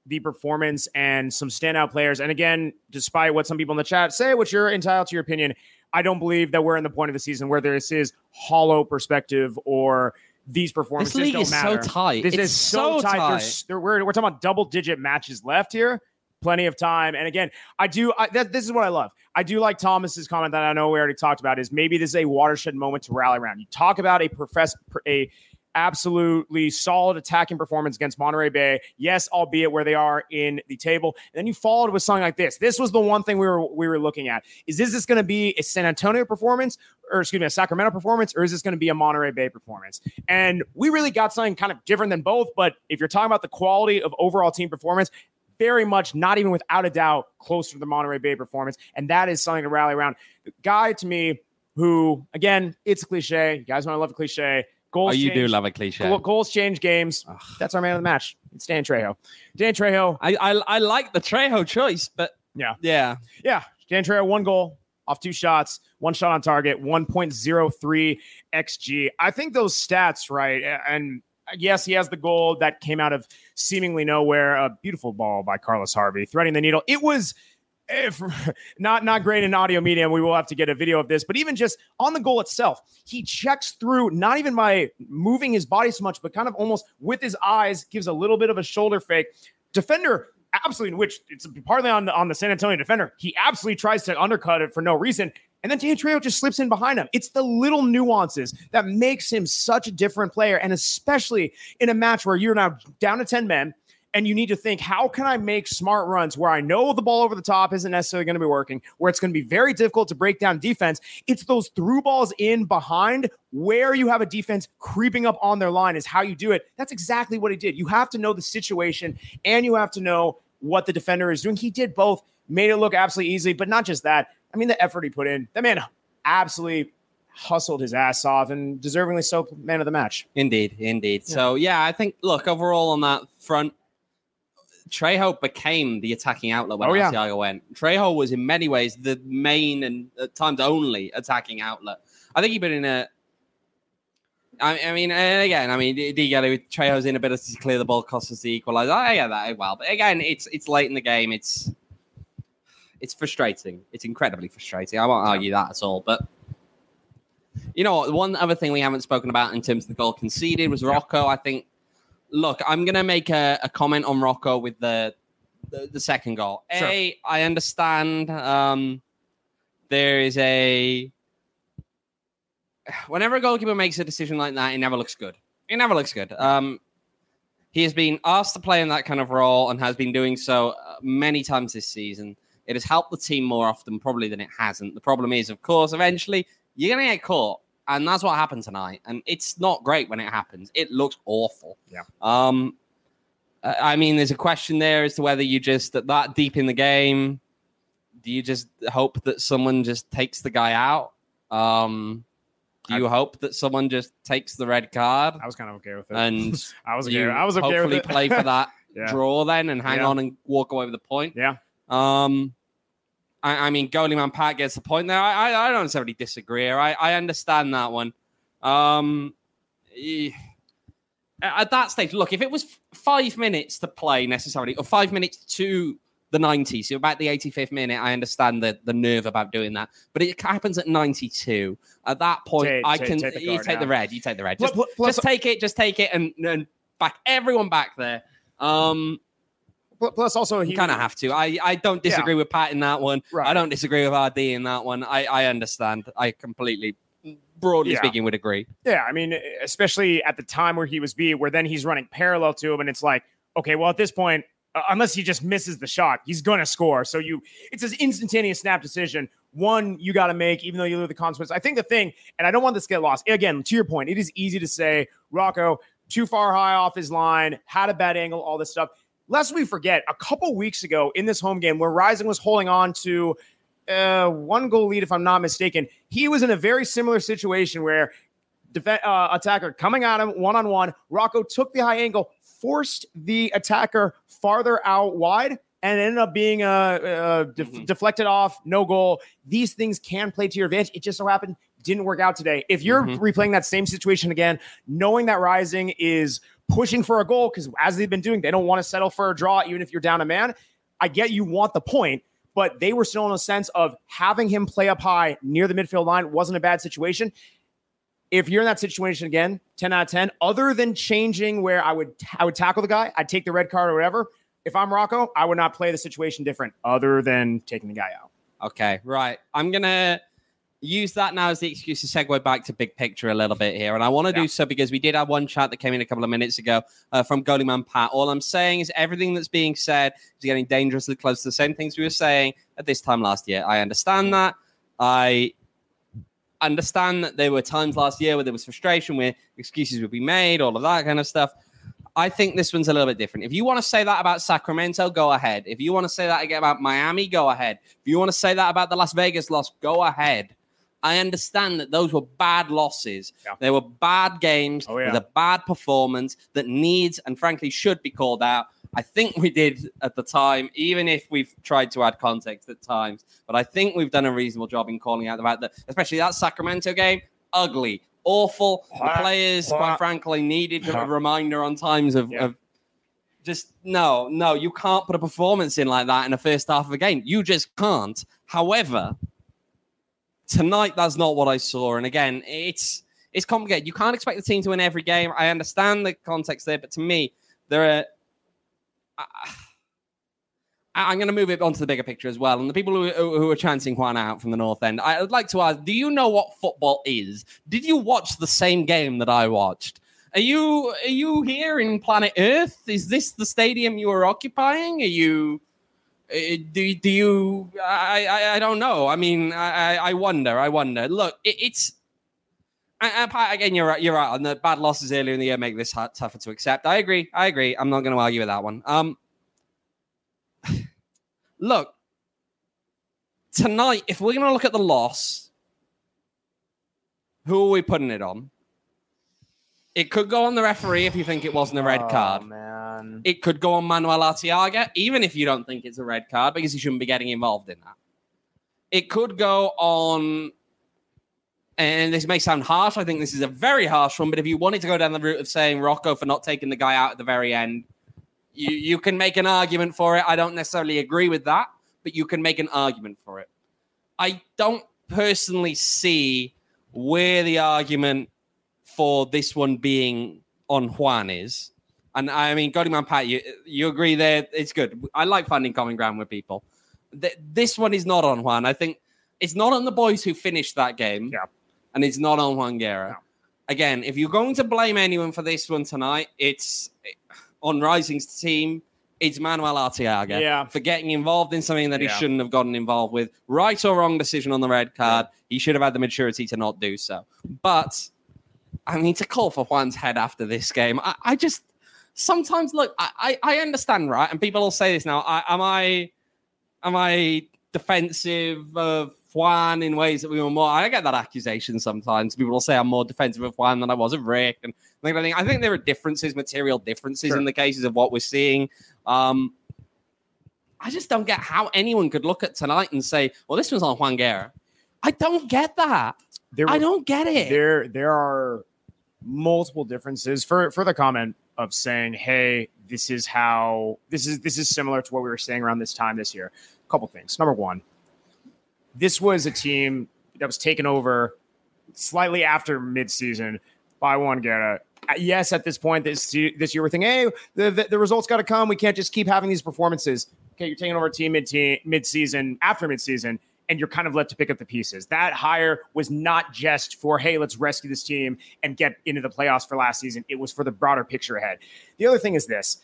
the performance and some standout players. And again, despite what some people in the chat say, which you're entitled to your opinion, I don't believe that we're in the point of the season where this is hollow perspective or these performances This league don't is matter. so tight. This it's is so, tight. tight. There's, there, we're, we're talking about double digit matches left here. Plenty of time. And again, I do. I, that, this is what I love. I do like Thomas's comment that I know we already talked about. Is maybe this is a watershed moment to rally around. You talk about a profess a absolutely solid attacking performance against Monterey Bay. Yes, albeit where they are in the table. And then you followed with something like this. This was the one thing we were we were looking at. Is this, this going to be a San Antonio performance, or excuse me, a Sacramento performance, or is this going to be a Monterey Bay performance? And we really got something kind of different than both. But if you're talking about the quality of overall team performance, very much, not even without a doubt, closer to the Monterey Bay performance. And that is something to rally around. The guy to me who, again, it's a cliche. You guys know I love a cliche. Oh, Goals you do love a cliche. Goal- Goals change games. Ugh. That's our man of the match. It's Dan Trejo. Dan Trejo. I, I I like the Trejo choice, but Yeah. yeah, Yeah. Dan Trejo, one goal off two shots, one shot on target, 1.03 XG. I think those stats, right? And yes, he has the goal that came out of seemingly nowhere. A beautiful ball by Carlos Harvey, threading the needle. It was. If not not great in audio medium, we will have to get a video of this. But even just on the goal itself, he checks through not even by moving his body so much, but kind of almost with his eyes, gives a little bit of a shoulder fake. Defender absolutely, which it's partly on the on the San Antonio defender. He absolutely tries to undercut it for no reason. And then Dan just slips in behind him. It's the little nuances that makes him such a different player. And especially in a match where you're now down to 10 men and you need to think, how can I make smart runs where I know the ball over the top isn't necessarily going to be working, where it's going to be very difficult to break down defense? It's those through balls in behind where you have a defense creeping up on their line is how you do it. That's exactly what he did. You have to know the situation and you have to know what the defender is doing. He did both, made it look absolutely easy, but not just that. I mean, the effort he put in, that man absolutely hustled his ass off and deservingly so man of the match. indeed, indeed. So yeah, I think look overall on that front, Trejo became the attacking outlet when Oh, yeah. Went. Trejo was in many ways the main and at times only attacking outlet. I think he'd been in a. I, I mean, again, I mean, Digallo, Trejo's inability to clear the ball cost us the equaliser. I get that as well, but again, it's it's late in the game. It's it's frustrating. It's incredibly frustrating. I won't argue that at all. But you know, what? one other thing we haven't spoken about in terms of the goal conceded was Rocco. I think. Look, I'm going to make a, a comment on Rocco with the the, the second goal. Sure. A, I understand um, there is a whenever a goalkeeper makes a decision like that, it never looks good. It never looks good. Um, he has been asked to play in that kind of role and has been doing so uh, many times this season. It has helped the team more often, probably, than it hasn't. The problem is, of course, eventually you're going to get caught. And that's what happened tonight. And it's not great when it happens. It looks awful. Yeah. Um, I mean, there's a question there as to whether you just that, that deep in the game, do you just hope that someone just takes the guy out? Um, do you hope that someone just takes the red card I was kind of okay with it. and I was okay. I was okay hopefully with it. play for that yeah. draw then and hang Yeah. on and walk away with a point? Yeah. Um, I, I mean, Goalie Pat gets the point there. I, I, I don't necessarily disagree. I, I understand that one. Um, eh, at that stage, look, if it was five minutes to play necessarily, or five minutes to the 90, so about the 85th minute, I understand the, the nerve about doing that. But it happens at 92. At that point, Take- I take- can. take you take the red. You take the red. Just, plus- just take it. Just take it and, and back everyone back there. Um, Plus, also he you kind of have to. I, I don't disagree with Pat in that one. Right. I don't disagree with RD in that one. I, I understand. I completely, broadly Yeah. speaking, would agree. Yeah, I mean, especially at the time where he was B, where then he's running parallel to him, and it's like, okay, well, at this point, uh, unless he just misses the shot, he's gonna score. So you, it's this instantaneous snap decision. One you got to make, even though you lose the consequence. I think the thing, and I don't want this to get lost. Again, to your point, it is easy to say Rocco too far high off his line, had a bad angle, all this stuff. Lest we forget, a couple weeks ago in this home game where Rising was holding on to uh, one goal lead, if I'm not mistaken, he was in a very similar situation where def- uh, attacker coming at him one on one. Rocco took the high angle, forced the attacker farther out wide, and ended up being uh, uh, def- Mhm. deflected off, no goal. These things can play to your advantage. It just so happened didn't work out today. If you're Mhm. replaying that same situation again, knowing that Rising is pushing for a goal because as they've been doing, they don't want to settle for a draw, even if you're down a man. I get you want the point, but they were still in a sense of having him play up high near the midfield line wasn't a bad situation. If you're in that situation again, 10 out of 10, other than changing where I would I would tackle the guy, I'd take the red card or whatever. If I'm Rocco, I would not play the situation different other than taking the guy out. Okay, right. I'm gonna use that now as the excuse to segue back to big picture a little bit here, and I want to Yeah. do so because we did have one chat that came in a couple of minutes ago uh, from Goalie Man Pat. All I'm saying is everything that's being said is getting dangerously close to the same things we were saying at this time last year. I understand that. I understand that there were times last year where there was frustration, where excuses would be made, all of that kind of stuff. I think this one's a little bit different. If you want to say that about Sacramento, go ahead. If you want to say that again about Miami, go ahead. If you want to say that about the Las Vegas loss, go ahead. I understand that those were bad losses. Yeah. They were bad games Oh, yeah. with a bad performance that needs and frankly should be called out. I think we did at the time, even if we've tried to add context at times. But I think we've done a reasonable job in calling out the fact that, especially that Sacramento game, ugly, awful. The players, quite frankly, needed a reminder on times of, Yeah. of just no, no, you can't put a performance in like that in the first half of a game. You just can't. However, tonight that's not what I saw. And again, it's it's complicated. You can't expect the team to win every game. I understand the context there, but to me, there are. I, I'm going to move it onto the bigger picture as well. And the people who, who are chanting Juan out from the North End, I would like to ask: Do you know what football is? Did you watch the same game that I watched? Are you are you here in planet Earth? Is this the stadium you are occupying? Are you? Do, do you? I, I I don't know. I mean, I I wonder. I wonder. Look, it, it's and, again, you're right. You're right. And the bad losses earlier in the year make this tougher to accept. I agree. I agree. I'm not going to argue with that one. Um, look, tonight, if we're going to look at the loss, who are we putting it on? It could go on the referee if you think it wasn't a red Oh, card. man. It could go on Manuel Arteaga, even if you don't think it's a red card, because he shouldn't be getting involved in that. It could go on, and this may sound harsh. I think this is a very harsh one, but if you wanted to go down the route of saying Rocco for not taking the guy out at the very end, you, you can make an argument for it. I don't necessarily agree with that, but you can make an argument for it. I don't personally see where the argument for this one being on Juan is. And I mean, Man Pat, you you agree there? It's good. I like finding common ground with people. Th- this one is not on Juan. I think it's not on the boys who finished that game. Yeah. And it's not on Juan Guerra. No. Again, if you're going to blame anyone for this one tonight, it's on Rising's team. It's Manuel Arteaga Yeah. for getting involved in something that Yeah. he shouldn't have gotten involved with. Right or wrong decision on the red card. He should have had the maturity to not do so. But I mean, to call for Juan's head after this game, I, I just sometimes look. I, I I understand, right? And people will say this now. I, am I am I defensive of Juan in ways that we were more? I get that accusation sometimes. People will say I'm more defensive of Juan than I was of Rick, and I think I think there are differences, material differences Sure. in the cases of what we're seeing. Um, I just don't get how anyone could look at tonight and say, "Well, this was on Juan Guerra." I don't get that. There I don't get it. there there are multiple differences for for the comment of saying hey this is how this is this is similar to what we were saying around this time this year a couple things number one this was a team that was taken over slightly after midseason by Juan Guerra. Yes, at this point this this year we're thinking, hey, the the, the results got to come. We can't just keep having these performances. Okay, you're taking over a team mid mid season after mid season, and you're kind of left to pick up the pieces. That hire was not just for hey, let's rescue this team and get into the playoffs for last season. It was for the broader picture ahead. The other thing is this.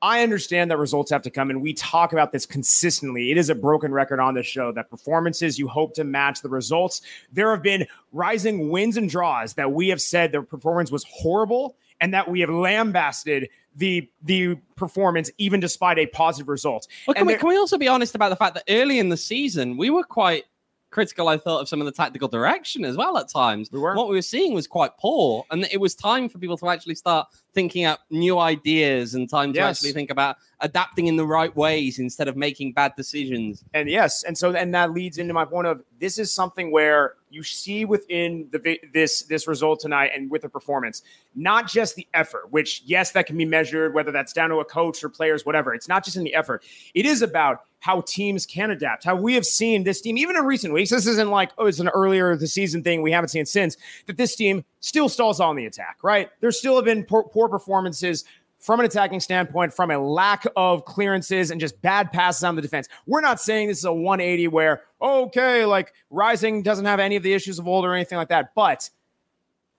I understand that results have to come, and we talk about this consistently. It is a broken record on this show that performances you hope to match the results. There have been rising wins and draws that we have said the performance was horrible, and that we have lambasted the the performance even despite a positive result. Well, can, we, there- can we also be honest about the fact that early in the season we were quite critical, I thought, of some of the tactical direction as well at times. We were. What we were seeing was quite poor, and it was time for people to actually start thinking up new ideas and time to Yes. actually think about adapting in the right ways instead of making bad decisions. And yes, and so and that leads into my point of this is something where you see within the this this result tonight and with the performance, not just the effort, which yes, that can be measured whether that's down to a coach or players, whatever. It's not just in the effort. It is about how teams can adapt. How we have seen this team, even in recent weeks. This isn't like oh, it's an earlier the season thing we haven't seen since. That this team still stalls on the attack. Right? There still have been poor, poor performances from an attacking standpoint, from a lack of clearances and just bad passes on the defense. We're not saying this is a 180 where, okay, like Rising doesn't have any of the issues of old or anything like that. But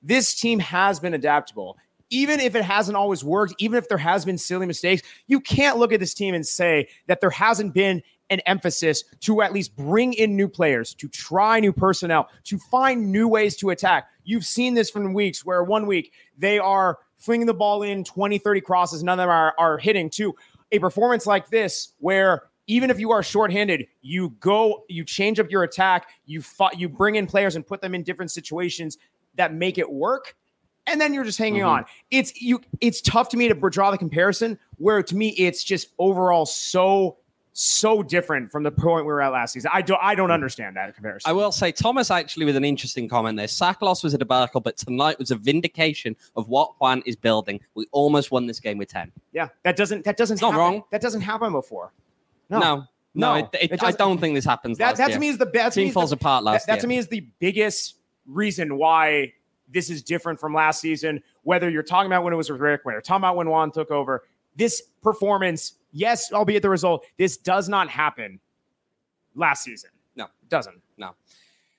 this team has been adaptable. Even if it hasn't always worked, even if there has been silly mistakes, you can't look at this team and say that there hasn't been an emphasis to at least bring in new players, to try new personnel, to find new ways to attack. You've seen this from weeks where one week they are flinging the ball in 20, 30 crosses, none of them are, are hitting, to a performance like this where even if you are shorthanded, you go, you change up your attack, you fought, you bring in players and put them in different situations that make it work and then you're just hanging Mhm. on. It's you. It's tough to me to draw the comparison. Where to me, it's just overall so so different from the point we were at last season. I don't. I don't understand that comparison. I will say Thomas actually with an interesting comment there. Sack loss was a debacle, but tonight was a vindication of what Juan is building. We almost won this game with 10. Yeah, that doesn't. That doesn't. It's not happen. wrong. That doesn't happen before. No, no, No, it, it- it I don't think this happens. That, that to me is the best. team falls apart last that year. to me is the biggest reason why this is different from last season. Whether you're talking about when it was with Rick, when you're talking about when Juan took over, this performance, yes, albeit the result, this does not happen last season. No. it doesn't. No.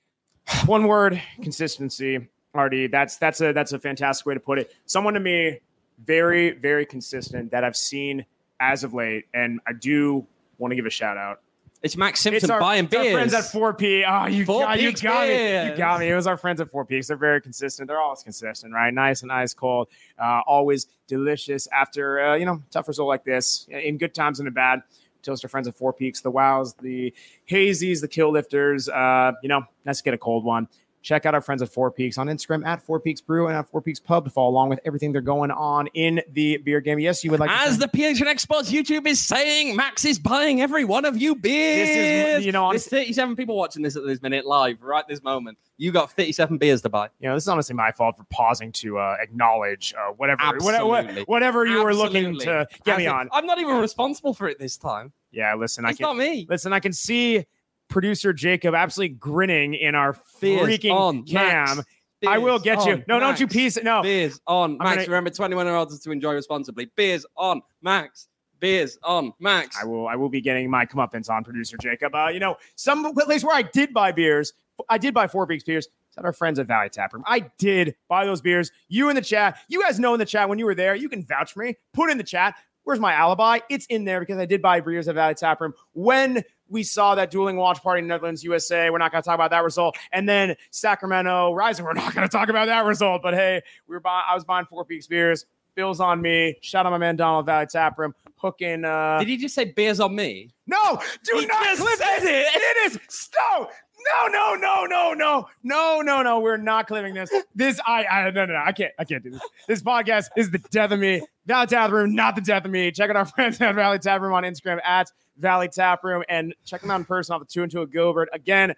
One word: consistency. RD. That's that's a that's a fantastic way to put it. Someone to me, very very consistent that I've seen as of late, and I do want to give a shout out It's Max Simpson it's our, buying it's our friends at Four P. Oh, you, Four got, you got me. You got me. It was our friends at Four Peaks. They're very consistent. They're always consistent, right? Nice and ice cold. Uh, always delicious after uh, you know tough result like this. In good times and in bad. Toast our friends at Four Peaks, the Wows, the Hazies, the Kilt Lifters. Uh, you know, nice to get a cold one. Check out our friends at Four Peaks on Instagram at Four Peaks Brew and at Four Peaks Pub to follow along with everything they're going on in the beer game. Yes, you would like As say- the PHNX Sports YouTube is saying, Max is buying every one of you beers. This is, you know, There's honestly, 37 people watching this at this minute live right this moment. You got 37 beers to buy. you know, this is honestly my fault for pausing to uh, acknowledge uh, whatever, whatever, Absolutely. whatever you were looking to get me As in- on. I'm not even responsible for it this time. Yeah, listen, I It's can not me. listen. I can see producer Jacob absolutely grinning in our Beers freaking on, cam. Max. I will get you. No, don't you piece it. No, Beers on, Max. gonna- Remember, 21 year olds to enjoy responsibly. Beers on, Max. Beers on, Max. I will. I will be getting my comeuppance on producer Jacob. Uh, you know, some place where I did buy beers. I did buy Four Peaks beers. It's at our friends at Valley Tap Room. I did buy those beers. You in the chat. You guys know in the chat when you were there. You can vouch for me. Put in the chat. Where's my alibi? It's in there because I did buy beers at Valley Tap Room when we saw that dueling watch party in Netherlands, USA. We're not going to talk about that result. And then Sacramento Rising. We're not going to talk about that result. But hey, we were buying. I was buying Four Peaks beers. Bills on me. Shout out my man Donald Valley Tap Room. Hooking. Uh, Did he just say beers on me? no, do He not clip this. It is stop. No, no, no, no, no, no, no, no. We're not clipping this. This, I, I, no, no, no. I can't, I can't do this. This podcast is the death of me. Valley Tap Room, not the death of me. Check out our friends at Valley Tap Room on Instagram at Valley Tap Room and check them out in person off the two and two at Gilbert. Again,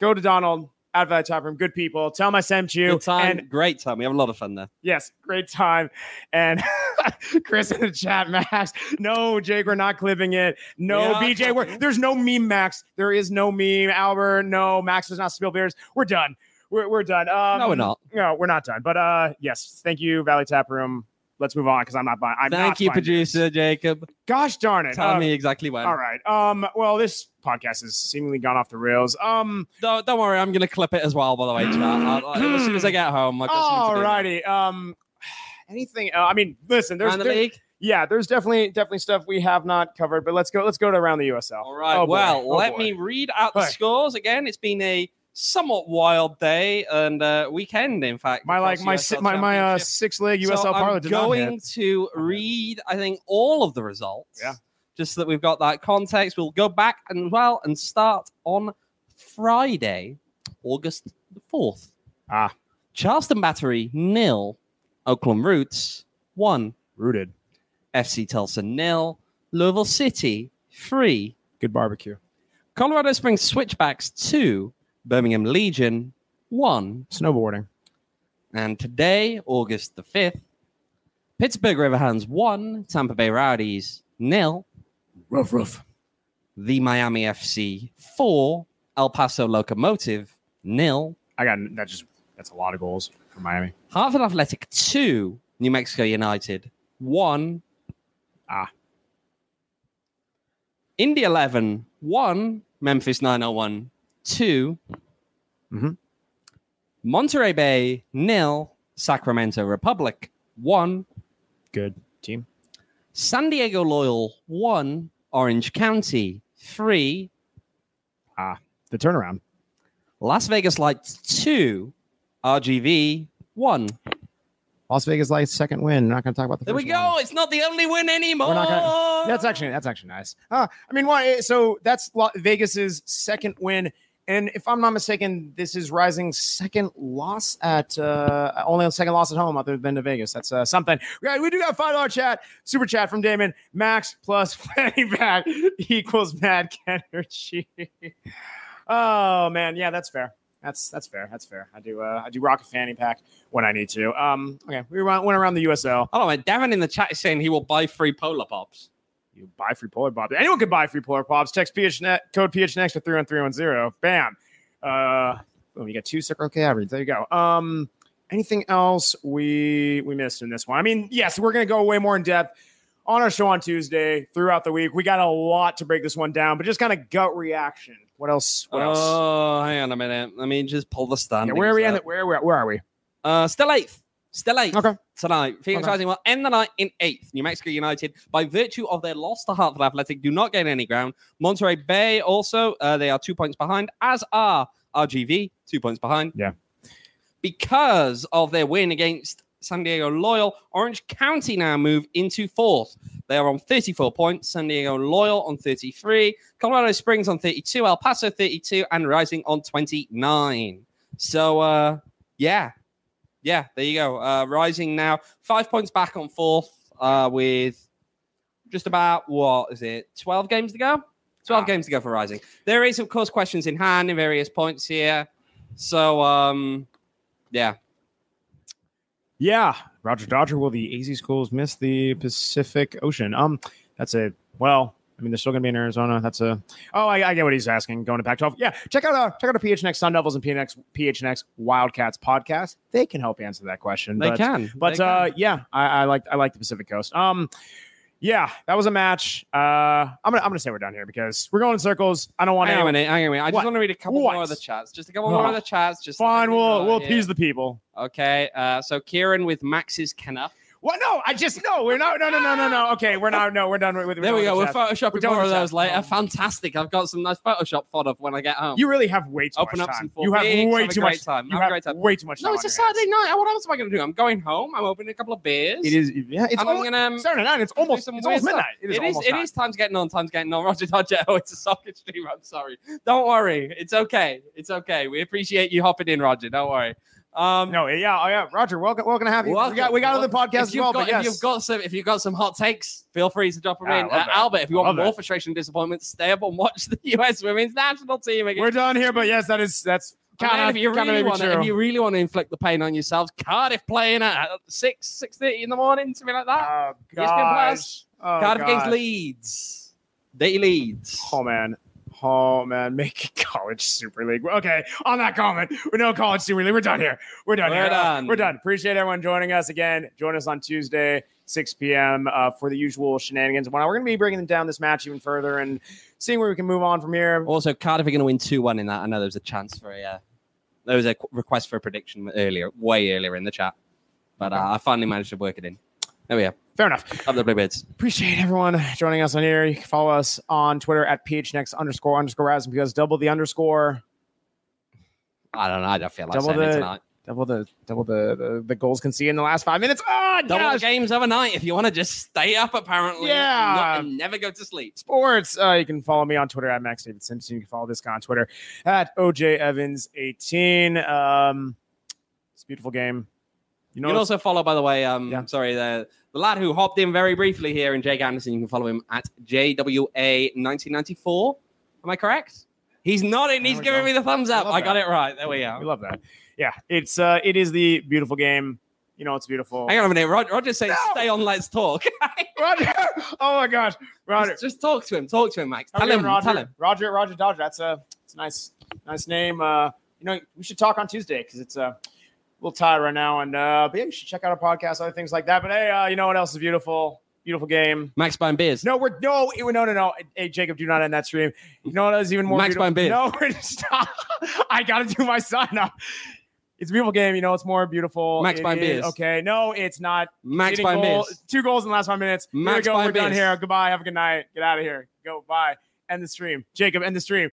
go to Donald at Valley Tap Room. Good people. Tell them I sent you. Good time. And Great time. We have a lot of fun there. Yes, great time. And Chris in the chat, Max. No, Jake, we're not clipping it. No, BJ, we're, there's no meme, Max. There is no meme. Albert, no, Max does not spill beers. We're done. We're, we're done. Um, No, we're not. No, we're not done. But uh, yes, thank you, Valley Tap Room. Let's move on because I'm not buying. I'm Thank you, producer beers. Jacob. Gosh darn it. Tell me exactly when. All right. Um. Well, this podcast has seemingly gone off the rails. Um. Don't, don't worry, I'm going to clip it as well, by the way. I'll- I'll- as soon as I get home, All righty. Um. Anything? Uh, I mean, listen. There's the there- league? Yeah, there's definitely definitely stuff we have not covered, but let's go let's go to around the USL. All right. Oh, well, Oh, let boy. me read out the scores again. It's been a somewhat wild day and uh, weekend, in fact. my like my USL my my uh, six leg USL So parlay I'm going to read, I think, all of the results. Yeah. Just so that we've got that context. We'll go back and well and start on Friday, August the 4th. Ah. Charleston Battery nil, Oakland Roots one, rooted. FC Tulsa nil, Louisville City three, Good barbecue. Colorado Springs Switchbacks two, Birmingham Legion one, Snowboarding. and today, August the 5th, Pittsburgh Riverhounds 1, Tampa Bay Rowdies nil, Rough, rough. the Miami FC 4, El Paso Locomotive nil, I got that. Just that's a lot of goals for Miami. Hartford Athletic 2, New Mexico United 1. Ah. Indy 11 1, Memphis 901 2. Mhm. Monterey Bay nil, Sacramento Republic 1. Good team. San Diego Loyal 1, Orange County 3. Ah, The turnaround. Las Vegas Lights 2, RGV 1. Las Vegas Lights second win. Not going to talk about the. There we go. one. It's not the only win anymore. We're gonna- That's actually that's actually nice. Uh, I mean, why? So that's Vegas's second win, and if I'm not mistaken, this is Rising's second loss at uh, only second loss at home other than to Vegas. That's uh, something. Yeah, we do got five dollar chat super chat from Damon. Max plus fanny back equals Mad Energy. oh man, yeah, that's fair. That's that's fair. That's fair. I do uh, I do rock a fanny pack when I need to. Um, okay, we went, around the USL. Hold on. Darren in the chat is saying he will buy free Polar Pops. You buy free Polar Pops. Anyone can buy free Polar Pops. Text PHNet, code PHNX to 31310. Bam. Uh, boom, you got two Circle K average. There you go. Um, anything else we we missed in this one? I mean, yes, we're gonna go way more in depth on our show on Tuesday throughout the week. We got a lot to break this one down, but just kind of gut reaction. What else? What else? Oh, hang on a minute. Let me just pull the Yeah, standings. where are we? At, where, where where are we? Uh, still eighth. Still eighth. Okay. Tonight, Phoenix Okay. Rising will end the night in eighth. New Mexico United, by virtue of their loss to Hartford Athletic, do not gain any ground. Monterey Bay also, uh, they are two points behind, as are RGV, two points behind. Yeah. Because of their win against San Diego Loyal, Orange County now move into fourth. They are on 34 points. San Diego Loyal on 33. Colorado Springs on 32. El Paso 32. And Rising on 29. So uh, yeah, yeah, there you go. Uh, rising now, five points back on fourth uh, with just about what is it, twelve games to go? Twelve Ah. games to go for Rising. There is, of course, questions in hand in various points here. So um, yeah, Yeah, Roger Dodger. Will the AZ schools miss the Pacific Ocean? Um, that's a well. I mean, they're still going to be in Arizona. That's a. Oh, I, I get what he's asking. Going to Pac-12. Yeah, check out our check out our PHNX Sun Devils and PHNX PHNX Wildcats podcast. They can help answer that question. they but, can. But They uh, can. yeah, I, I like I like the Pacific Coast. Um, yeah, that was a match. Uh, I'm gonna I'm gonna say we're done here because we're going in circles. I don't want hang on a to. on a minute. I just want to read a couple What? more of the chats. Just a couple more Oh. of the chats. Just Fine, we'll we'll Yeah. appease the people. Okay, uh, so Kieran with Max's Kenna. What? No, I just no. We're not. No, no, no, no, no. Okay, we're not. No, we're done with. with There we go. We're photoshopping We're more of those later. Oh. Fantastic. I've got some nice Photoshop fodder of when I get home. You really have way too Open much up time. some You have forbigs, way have too much time. You Have have time. way too much. Time. No, it's a. Saturday night. What else am I going to do? I'm going home. I'm opening a couple of beers. It is. Yeah, it's and I'm almost, gonna um, Saturday night. It's almost. It's almost midnight. It is. It is. time. is. Time's getting on. Time's getting on. Roger Dodger. Oh, it's a soccer stream. I'm sorry. Don't worry. It's okay. It's okay. We appreciate you hopping in, Roger. Don't worry. Um, No, yeah, oh yeah, Roger. Welcome, welcome to have you. welcome. we got we got other Welcome. podcasts If as you've well. got, but yes. if you've got some, if you've got some hot takes, feel free to drop them Ah, in. Uh. Albert, if you want love more that. frustration and disappointment, stay up and watch the U.S. Women's National Team again. we're done here, but yes, that is that's kind of if you really want to, if you really want to inflict the pain on yourselves, Cardiff playing at six, six thirty in the morning, something like that. Oh gosh. Plus. Oh, Cardiff against. Leeds. They Leeds. Oh man. Oh man, make college super league. Okay, on that comment, we're no college super league. We're done here. We're done We're here. Uh, done. we're done. Appreciate everyone joining us again. Join us on Tuesday, 6 p.m. Uh, for the usual shenanigans. We're going to be breaking down this match even further and seeing where we can move on from here. Also, Cardiff are going to win two one in that. I know there was a chance for a. Uh, there was a request for a prediction earlier, way earlier in the chat, but uh, I finally managed to work it in. There we are. Fair enough. Up the Bluebirds. Appreciate everyone joining us on here. You can follow us on Twitter at phnext underscore underscore Raz because double the underscore, I don't know. I don't feel like Double saying it the- tonight. double the double the the, the goals can see in the last five minutes. Oh, Double gosh. games overnight if you want to just stay up, apparently. Yeah. Not, and never go to sleep. sports. Uh, you can follow me on Twitter at Max David Simpson. You can follow this guy on Twitter at OJ Evans 18. Um, it's a beautiful game. You know, you can also follow, by the way, um, Yeah. sorry, the, the lad who hopped in very briefly here in Jake Anderson. You can follow him at JWA1994. Am I correct? He's nodding. He's giving go. me the thumbs up. love I, got it right. There we are. we love that. Yeah, it's uh, it is the beautiful game. You know, it's beautiful. Hang on a minute. Roger, Roger says, No. stay on, let's talk. Roger. Oh my gosh, Roger. just, just talk to him. Talk to him, Max. Tell him. Roger? Tell him. Roger. Roger Dodger. That's a it's a nice nice name. Uh, you know, we should talk on Tuesday because it's a little tired right now. And uh, but yeah, you should check out our podcast, other things like that. But hey, uh, you know what else is beautiful? Beautiful game. Max buying beers. No, we're no, no, no, no. Hey, Jacob, do not end that stream. You know what what is even more Max beautiful? buying beers. No, we're stop. I gotta do my sign up. It's a beautiful game. You know, it's more beautiful. Max It buying beers. Okay, no, it's not. Max Hitting buying goal- beers. Two goals in the last five minutes. Here we Max go. We're done here. Goodbye. Have a good night. Get out of here. Go. Bye. End the stream. Jacob, end the stream.